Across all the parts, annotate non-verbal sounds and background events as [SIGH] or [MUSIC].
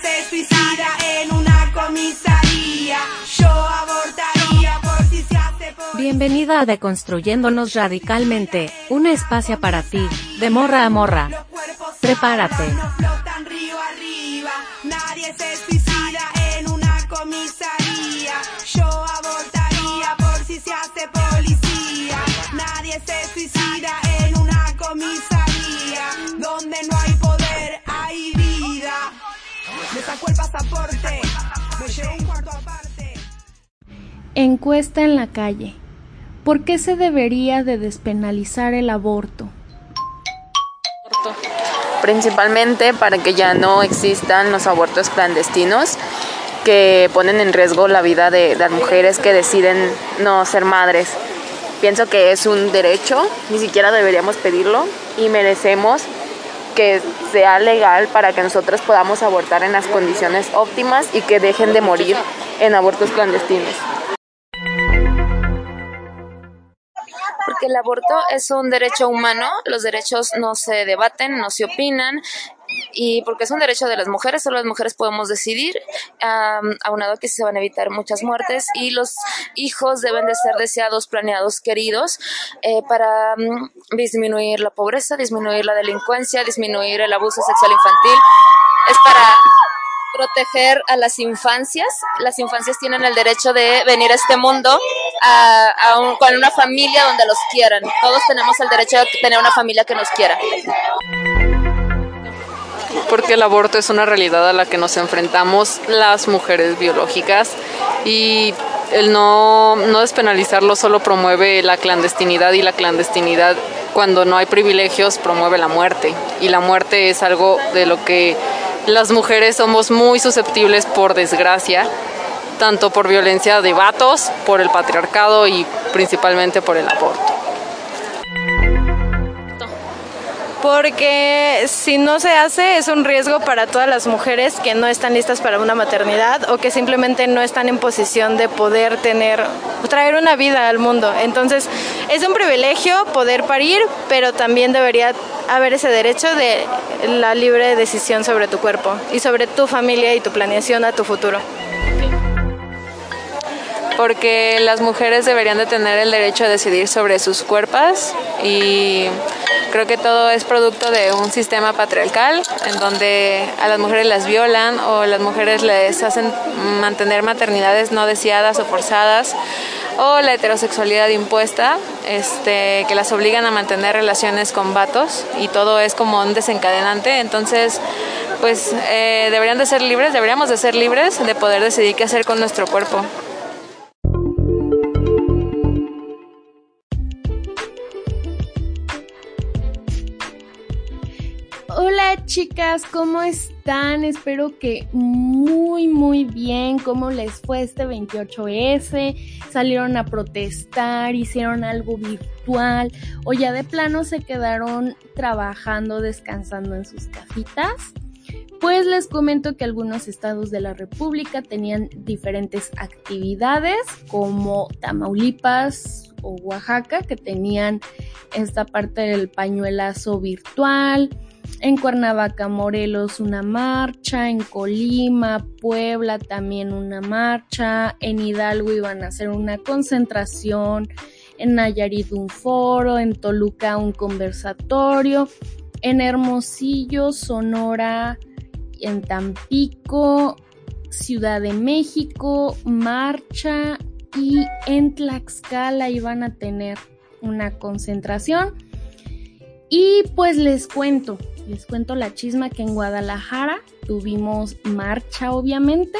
Se suicida en una comisaría. Yo abortaría por si se hace por... Bienvenida a Deconstruyéndonos Radicalmente, un espacio para ti, de morra a morra. Prepárate. Nadie se suicida en una comisaría. Pasaporte. Me un cuarto aparte. Encuesta en la calle. ¿Por qué se debería de despenalizar el aborto? principalmente para que ya no existan los abortos clandestinos que ponen en riesgo la vida de las mujeres que deciden no ser madres. Pienso que es un derecho, ni siquiera deberíamos pedirlo y merecemos que sea legal para que nosotros podamos abortar en las condiciones óptimas y que dejen de morir en abortos clandestinos. Porque el aborto es un derecho humano, los derechos no se debaten, no se opinan, y porque es un derecho de las mujeres, solo las mujeres podemos decidir, um, aunado que se van a evitar muchas muertes, y los hijos deben de ser deseados, planeados, queridos, eh, para disminuir la pobreza, disminuir la delincuencia, disminuir el abuso sexual infantil. Es para proteger a las infancias. Las infancias tienen el derecho de venir a este mundo a un- con una familia donde los quieran. Todos tenemos el derecho de tener una familia que nos quiera. Porque el aborto es una realidad a la que nos enfrentamos las mujeres biológicas y el no, no despenalizarlo solo promueve la clandestinidad y la clandestinidad cuando no hay privilegios promueve la muerte y la muerte es algo de lo que las mujeres somos muy susceptibles por desgracia tanto por violencia de vatos, por el patriarcado y principalmente por el aborto. Porque si no se hace es un riesgo para todas las mujeres que no están listas para una maternidad o que simplemente no están en posición de poder tener traer una vida al mundo. Entonces, es un privilegio poder parir, pero también debería haber ese derecho de la libre decisión sobre tu cuerpo y sobre tu familia y tu planeación a tu futuro. porque las mujeres deberían de tener el derecho a decidir sobre sus cuerpos y creo que todo es producto de un sistema patriarcal en donde a las mujeres las violan o las mujeres les hacen mantener maternidades no deseadas o forzadas o la heterosexualidad impuesta este, que las obligan a mantener relaciones con vatos y todo es como un desencadenante. Entonces pues eh, deberían de ser libres deberíamos de ser libres de poder decidir qué hacer con nuestro cuerpo Hola chicas, ¿cómo están? Espero que muy muy bien. ¿Cómo les fue este 28S? ¿Salieron a protestar? ¿Hicieron algo virtual? ¿O ya de plano se quedaron trabajando, descansando en sus casitas? Pues les comento que algunos estados de la República tenían diferentes actividades como Tamaulipas o Oaxaca que tenían esta parte del pañuelazo virtual, en Cuernavaca, Morelos una marcha, en Colima, Puebla también una marcha, en Hidalgo iban a hacer una concentración, en Nayarit un foro, en Toluca un conversatorio, en Hermosillo, Sonora, en Tampico, Ciudad de México, marcha. Y en Tlaxcala iban a tener una concentración. Y pues les cuento, les cuento la chisma que en Guadalajara tuvimos marcha obviamente.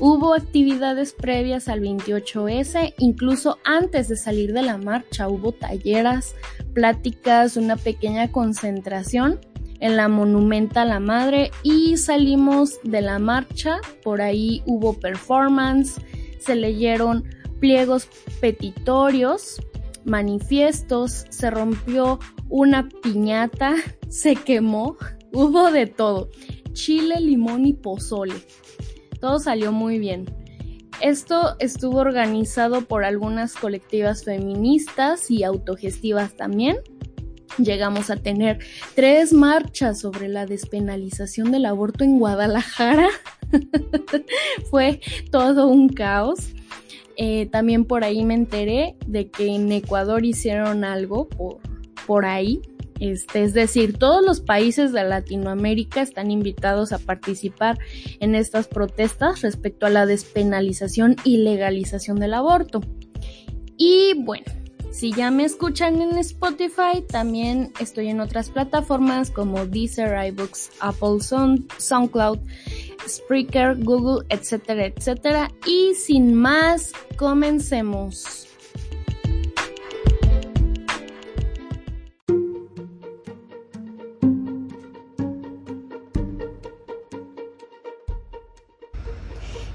Hubo actividades previas al 28S, incluso antes de salir de la marcha hubo talleras, pláticas, una pequeña concentración en la Monumenta a la Madre y salimos de la marcha, por ahí hubo performance, se leyeron pliegos petitorios, manifiestos, se rompió una piñata, se quemó, hubo de todo, chile, limón y pozole. Todo salió muy bien. Esto estuvo organizado por algunas colectivas feministas y autogestivas también. llegamos a tener tres marchas sobre la despenalización del aborto en Guadalajara. [LAUGHS] Fue todo un caos. Eh, también por ahí me enteré de que en Ecuador hicieron algo por, por ahí. Este, es decir, todos los países de Latinoamérica están invitados a participar en estas protestas respecto a la despenalización y legalización del aborto. Y bueno, si ya me escuchan en Spotify, también estoy en otras plataformas como Deezer, iBooks, Apple Sound, SoundCloud, Spreaker, Google, etcétera, etcétera. Y sin más, comencemos.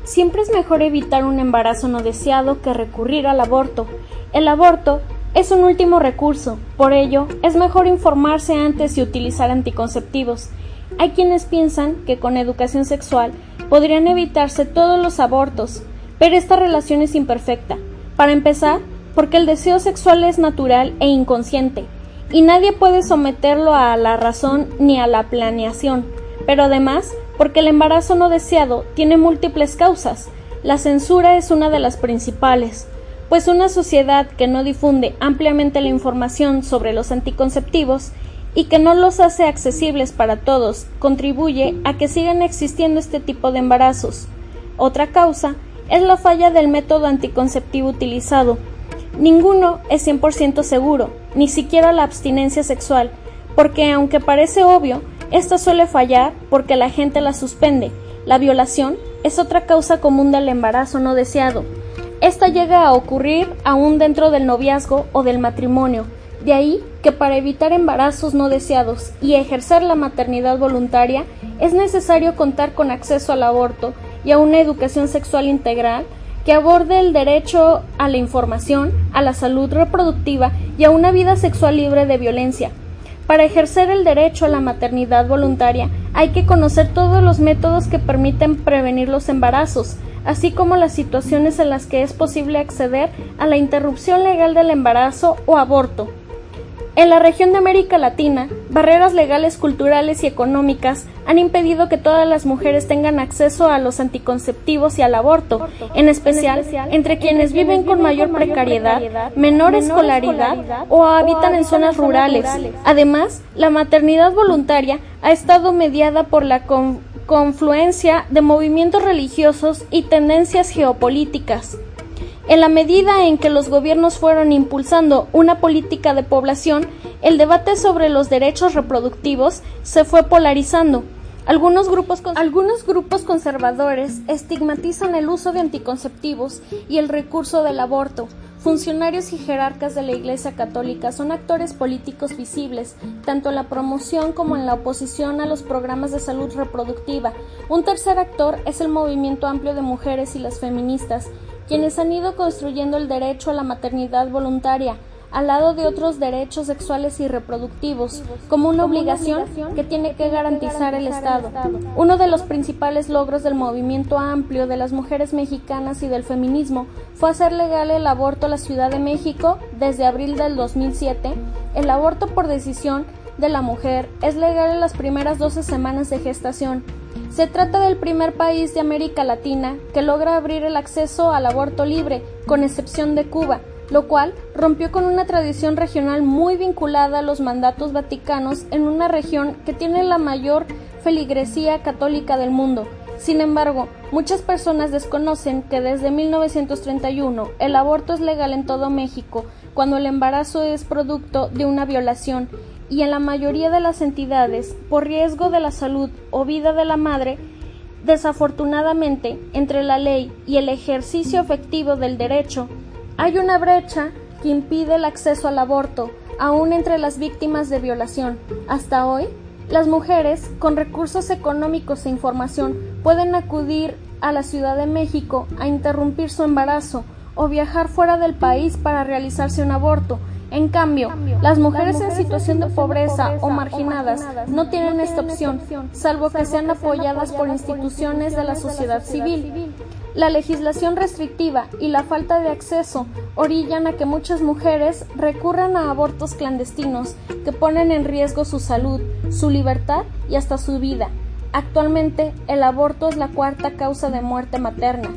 Siempre es mejor evitar un embarazo no deseado que recurrir al aborto. El aborto es un último recurso, por ello es mejor informarse antes y utilizar anticonceptivos. Hay quienes piensan que con educación sexual podrían evitarse todos los abortos, pero esta relación es imperfecta. Para empezar, porque el deseo sexual es natural e inconsciente, y nadie puede someterlo a la razón ni a la planeación, pero además porque el embarazo no deseado tiene múltiples causas. La censura es una de las principales, pues una sociedad que no difunde ampliamente la información sobre los anticonceptivos y que no los hace accesibles para todos contribuye a que sigan existiendo este tipo de embarazos. Otra causa es la falla del método anticonceptivo utilizado. Ninguno es 100% seguro, ni siquiera la abstinencia sexual, porque aunque parece obvio, esta suele fallar porque la gente la suspende. La violación es otra causa común del embarazo no deseado. Esta llega a ocurrir aún dentro del noviazgo o del matrimonio. De ahí que para evitar embarazos no deseados y ejercer la maternidad voluntaria es necesario contar con acceso al aborto y a una educación sexual integral que aborde el derecho a la información, a la salud reproductiva y a una vida sexual libre de violencia, para ejercer el derecho a la maternidad voluntaria hay que conocer todos los métodos que permiten prevenir los embarazos, así como las situaciones en las que es posible acceder a la interrupción legal del embarazo o aborto. En la región de América Latina, barreras legales, culturales y económicas han impedido que todas las mujeres tengan acceso a los anticonceptivos y al aborto, en especial entre quienes viven con mayor precariedad, menor escolaridad o habitan en zonas rurales. Además, la maternidad voluntaria ha estado mediada por la confluencia de movimientos religiosos y tendencias geopolíticas. En la medida en que los gobiernos fueron impulsando una política de población, el debate sobre los derechos reproductivos se fue polarizando. Algunos grupos, conservadores estigmatizan el uso de anticonceptivos y el recurso del aborto. Funcionarios y jerarcas de la Iglesia Católica son actores políticos visibles, tanto en la promoción como en la oposición a los programas de salud reproductiva. Un tercer actor es el movimiento amplio de mujeres y las feministas, quienes han ido construyendo el derecho a la maternidad voluntaria, al lado de otros derechos sexuales y reproductivos, como una obligación que tiene que garantizar el Estado. Uno de los principales logros del movimiento amplio de las mujeres mexicanas y del feminismo fue hacer legal el aborto en la Ciudad de México desde abril del 2007. El aborto por decisión de la mujer es legal en las primeras 12 semanas de gestación se trata del primer país de América Latina que logra abrir el acceso al aborto libre, con excepción de Cuba, lo cual rompió con una tradición regional muy vinculada a los mandatos vaticanos en una región que tiene la mayor feligresía católica del mundo. Sin embargo, muchas personas desconocen que desde 1931 el aborto es legal en todo México cuando el embarazo es producto de una violación y en la mayoría de las entidades, por riesgo de la salud o vida de la madre, desafortunadamente, entre la ley y el ejercicio efectivo del derecho, hay una brecha que impide el acceso al aborto, aún entre las víctimas de violación. Hasta hoy, las mujeres con recursos económicos e información pueden acudir a la Ciudad de México a interrumpir su embarazo o viajar fuera del país para realizarse un aborto, en cambio, las mujeres en situación de pobreza o marginadas no tienen esta opción, salvo que sean apoyadas por instituciones de la sociedad civil. La legislación restrictiva y la falta de acceso orillan a que muchas mujeres recurran a abortos clandestinos que ponen en riesgo su salud, su libertad y hasta su vida. Actualmente, el aborto es la cuarta causa de muerte materna.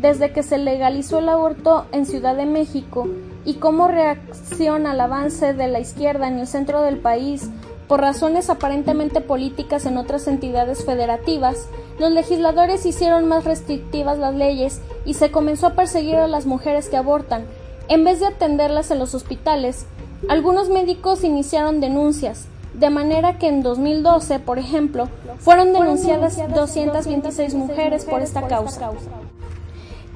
Desde que se legalizó el aborto en Ciudad de México y cómo reacciona al avance de la izquierda en el centro del país por razones aparentemente políticas en otras entidades federativas, los legisladores hicieron más restrictivas las leyes y se comenzó a perseguir a las mujeres que abortan. En vez de atenderlas en los hospitales, algunos médicos iniciaron denuncias, de manera que en 2012, por ejemplo, fueron denunciadas 226 mujeres por esta causa.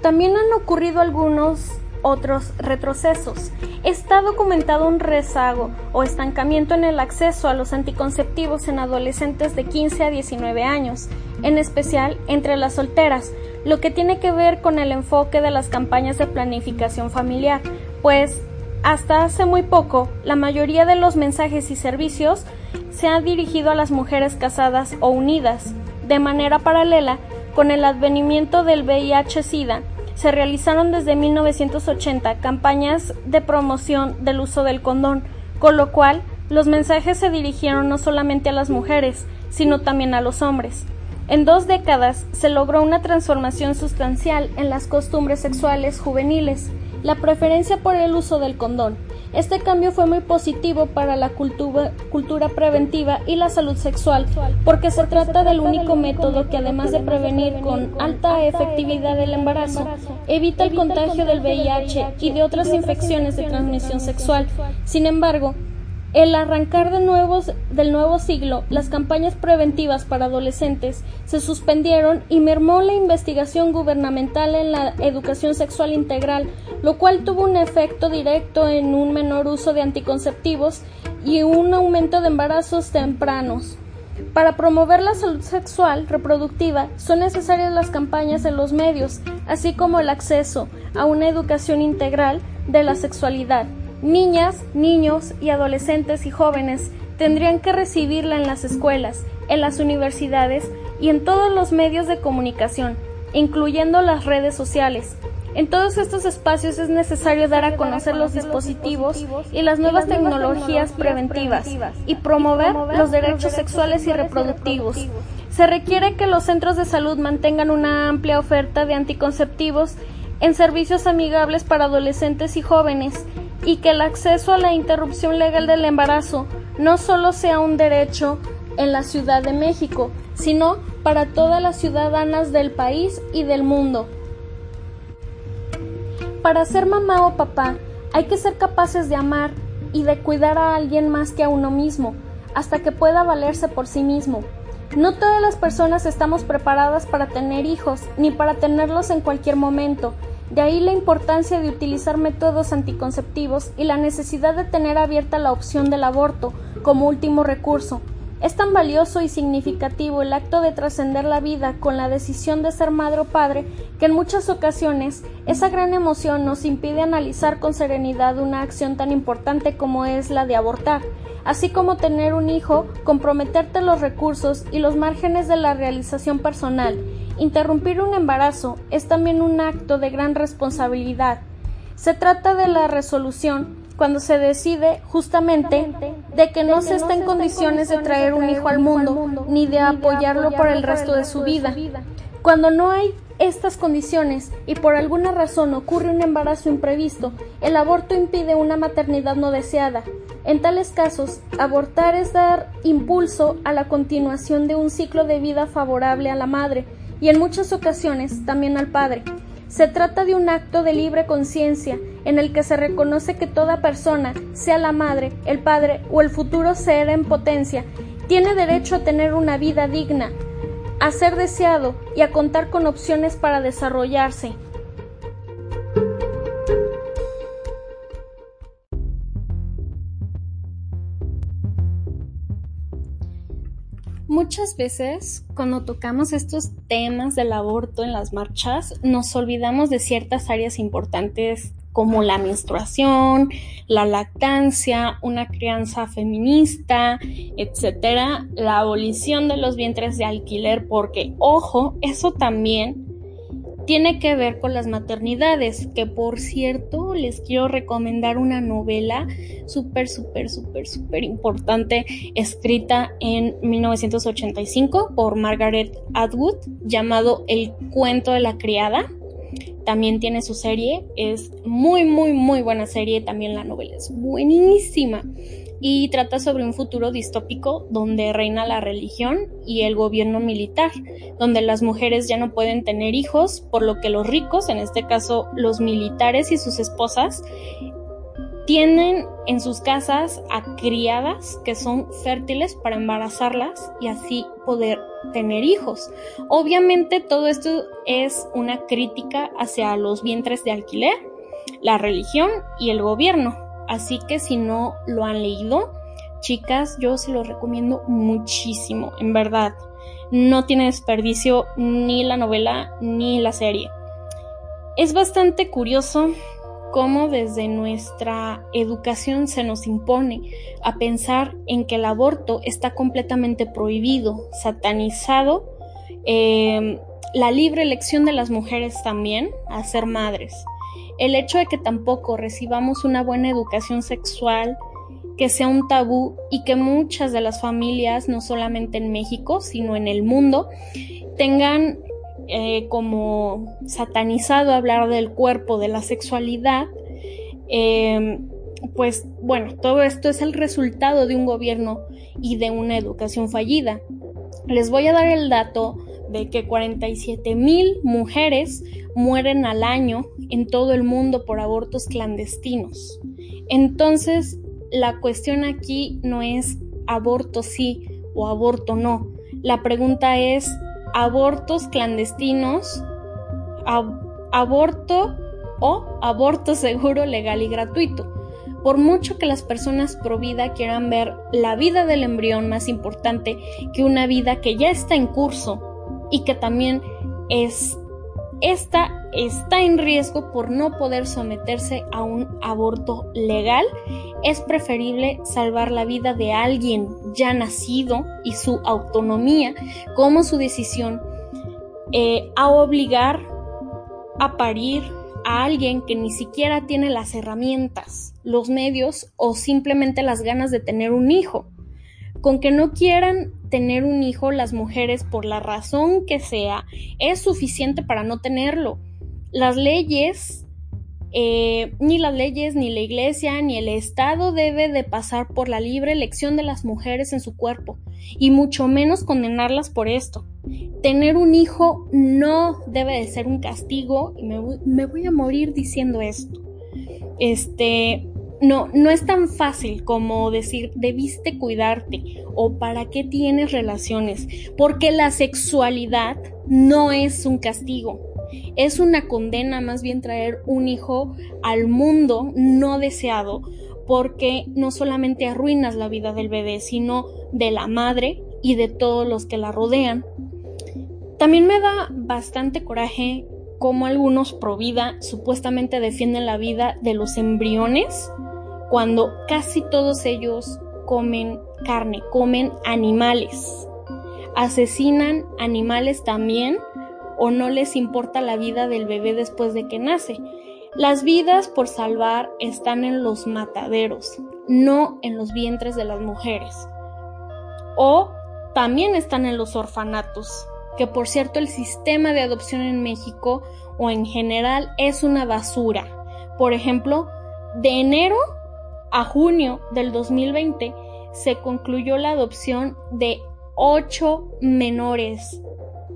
También han ocurrido algunos otros retrocesos. Está documentado un rezago o estancamiento en el acceso a los anticonceptivos en adolescentes de 15 a 19 años, en especial entre las solteras, lo que tiene que ver con el enfoque de las campañas de planificación familiar, pues hasta hace muy poco la mayoría de los mensajes y servicios se han dirigido a las mujeres casadas o unidas. De manera paralela, con el advenimiento del VIH-Sida, se realizaron desde 1980 campañas de promoción del uso del condón, con lo cual los mensajes se dirigieron no solamente a las mujeres, sino también a los hombres. En dos décadas se logró una transformación sustancial en las costumbres sexuales juveniles, la preferencia por el uso del condón. Este cambio fue muy positivo para la cultura, preventiva y la salud sexual, porque se trata del único método que además de prevenir con alta efectividad el embarazo, evita el contagio del VIH y de otras infecciones de transmisión sexual. Sin embargo, el arrancar de nuevos, del nuevo siglo, las campañas preventivas para adolescentes se suspendieron y mermó la investigación gubernamental en la educación sexual integral, lo cual tuvo un efecto directo en un menor uso de anticonceptivos y un aumento de embarazos tempranos. Para promover la salud sexual reproductiva son necesarias las campañas en los medios, así como el acceso a una educación integral de la sexualidad. Niñas, niños y adolescentes y jóvenes tendrían que recibirla en las escuelas, en las universidades y en todos los medios de comunicación, incluyendo las redes sociales. En todos estos espacios es necesario dar a conocer los dispositivos y las nuevas tecnologías preventivas y promover los derechos sexuales y reproductivos. Se requiere que los centros de salud mantengan una amplia oferta de anticonceptivos en servicios amigables para adolescentes y jóvenes y que el acceso a la interrupción legal del embarazo no solo sea un derecho en la Ciudad de México, sino para todas las ciudadanas del país y del mundo. Para ser mamá o papá hay que ser capaces de amar y de cuidar a alguien más que a uno mismo, hasta que pueda valerse por sí mismo. No todas las personas estamos preparadas para tener hijos, ni para tenerlos en cualquier momento, de ahí la importancia de utilizar métodos anticonceptivos y la necesidad de tener abierta la opción del aborto como último recurso. Es tan valioso y significativo el acto de trascender la vida con la decisión de ser madre o padre que en muchas ocasiones esa gran emoción nos impide analizar con serenidad una acción tan importante como es la de abortar, así como tener un hijo, comprometerte los recursos y los márgenes de la realización personal Interrumpir un embarazo es también un acto de gran responsabilidad. Se trata de la resolución cuando se decide justamente de que no se está en condiciones de traer un hijo al mundo ni de apoyarlo por el resto de su vida. Cuando no hay estas condiciones y por alguna razón ocurre un embarazo imprevisto, el aborto impide una maternidad no deseada. En tales casos, abortar es dar impulso a la continuación de un ciclo de vida favorable a la madre, y en muchas ocasiones también al Padre. Se trata de un acto de libre conciencia en el que se reconoce que toda persona, sea la madre, el padre o el futuro ser en potencia, tiene derecho a tener una vida digna, a ser deseado y a contar con opciones para desarrollarse. Muchas veces cuando tocamos estos temas del aborto en las marchas nos olvidamos de ciertas áreas importantes como la menstruación, la lactancia, una crianza feminista, etcétera, la abolición de los vientres de alquiler, porque ojo, eso también tiene que ver con las maternidades, que por cierto les quiero recomendar una novela súper, súper, súper, súper importante, escrita en 1985 por Margaret Atwood, llamado El cuento de la criada. También tiene su serie, es muy, muy, muy buena serie, también la novela es buenísima. Y trata sobre un futuro distópico donde reina la religión y el gobierno militar, donde las mujeres ya no pueden tener hijos, por lo que los ricos, en este caso los militares y sus esposas, tienen en sus casas a criadas que son fértiles para embarazarlas y así poder tener hijos. Obviamente todo esto es una crítica hacia los vientres de alquiler, la religión y el gobierno, Así que si no lo han leído, chicas, yo se lo recomiendo muchísimo, en verdad. No tiene desperdicio ni la novela ni la serie. Es bastante curioso cómo desde nuestra educación se nos impone a pensar en que el aborto está completamente prohibido, satanizado, em, la libre elección de las mujeres también a ser madres. El hecho de que tampoco recibamos una buena educación sexual, que sea un tabú y que muchas de las familias, no solamente en México, sino en el mundo, tengan eh, como satanizado hablar del cuerpo, de la sexualidad, em, pues bueno, todo esto es el resultado de un gobierno y de una educación fallida. Les voy a dar el dato de que 47 mil mujeres mueren al año en todo el mundo por abortos clandestinos. Entonces, la cuestión aquí no es aborto sí o aborto no. La pregunta es abortos clandestinos, aborto o aborto seguro, legal y gratuito. Por mucho que las personas pro vida quieran ver la vida del embrión más importante que una vida que ya está en curso y que también es esta está en riesgo por no poder someterse a un aborto legal, es preferible salvar la vida de alguien ya nacido y su autonomía como su decisión eh, a obligar a parir a alguien que ni siquiera tiene las herramientas, los medios o simplemente las ganas de tener un hijo. Con que no quieran tener un hijo las mujeres por la razón que sea, es suficiente para no tenerlo. Las leyes, eh, ni las leyes, ni la iglesia, ni el Estado debe de pasar por la libre elección de las mujeres en su cuerpo, y mucho menos condenarlas por esto. Tener un hijo no debe de ser un castigo, y me, me voy a morir diciendo esto. Este, no, no es tan fácil como decir debiste cuidarte o para qué tienes relaciones, porque la sexualidad no es un castigo, es una condena más bien traer un hijo al mundo no deseado, porque no solamente arruinas la vida del bebé, sino de la madre y de todos los que la rodean. También me da bastante coraje cómo algunos pro vida supuestamente defienden la vida de los embriones cuando casi todos ellos comen carne, comen animales. Asesinan animales también o no les importa la vida del bebé después de que nace. Las vidas por salvar están en los mataderos, no en los vientres de las mujeres. O también están en los orfanatos, que por cierto el sistema de adopción en México o en general es una basura. Por ejemplo, de enero a junio del 2020 se concluyó la adopción de ocho menores.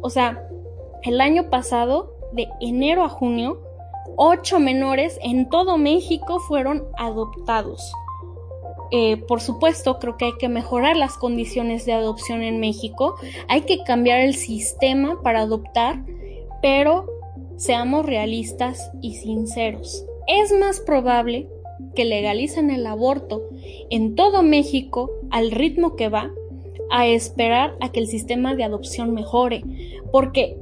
O sea, el año pasado, de enero a junio, ocho menores en todo México fueron adoptados. Eh, por supuesto, creo que hay que mejorar las condiciones de adopción en México, hay que cambiar el sistema para adoptar, pero seamos realistas y sinceros. Es más probable que legalizan el aborto en todo México al ritmo que va, a esperar a que el sistema de adopción mejore, porque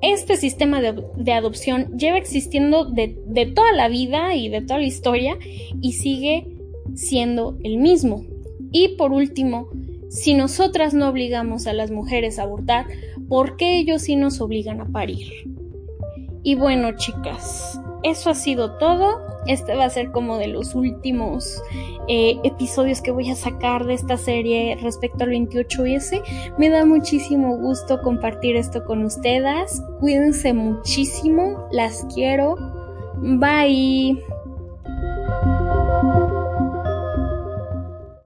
este sistema de, adopción lleva existiendo de, de toda la vida y de toda la historia y sigue siendo el mismo. Y por último, si nosotras no obligamos a las mujeres a abortar, ¿por qué ellos sí nos obligan a parir? Y bueno, chicas, eso ha sido todo. Este va a ser como de los últimos eh, episodios que voy a sacar de esta serie respecto al 28S. Me da muchísimo gusto compartir esto con ustedes. Cuídense muchísimo. Las quiero. Bye.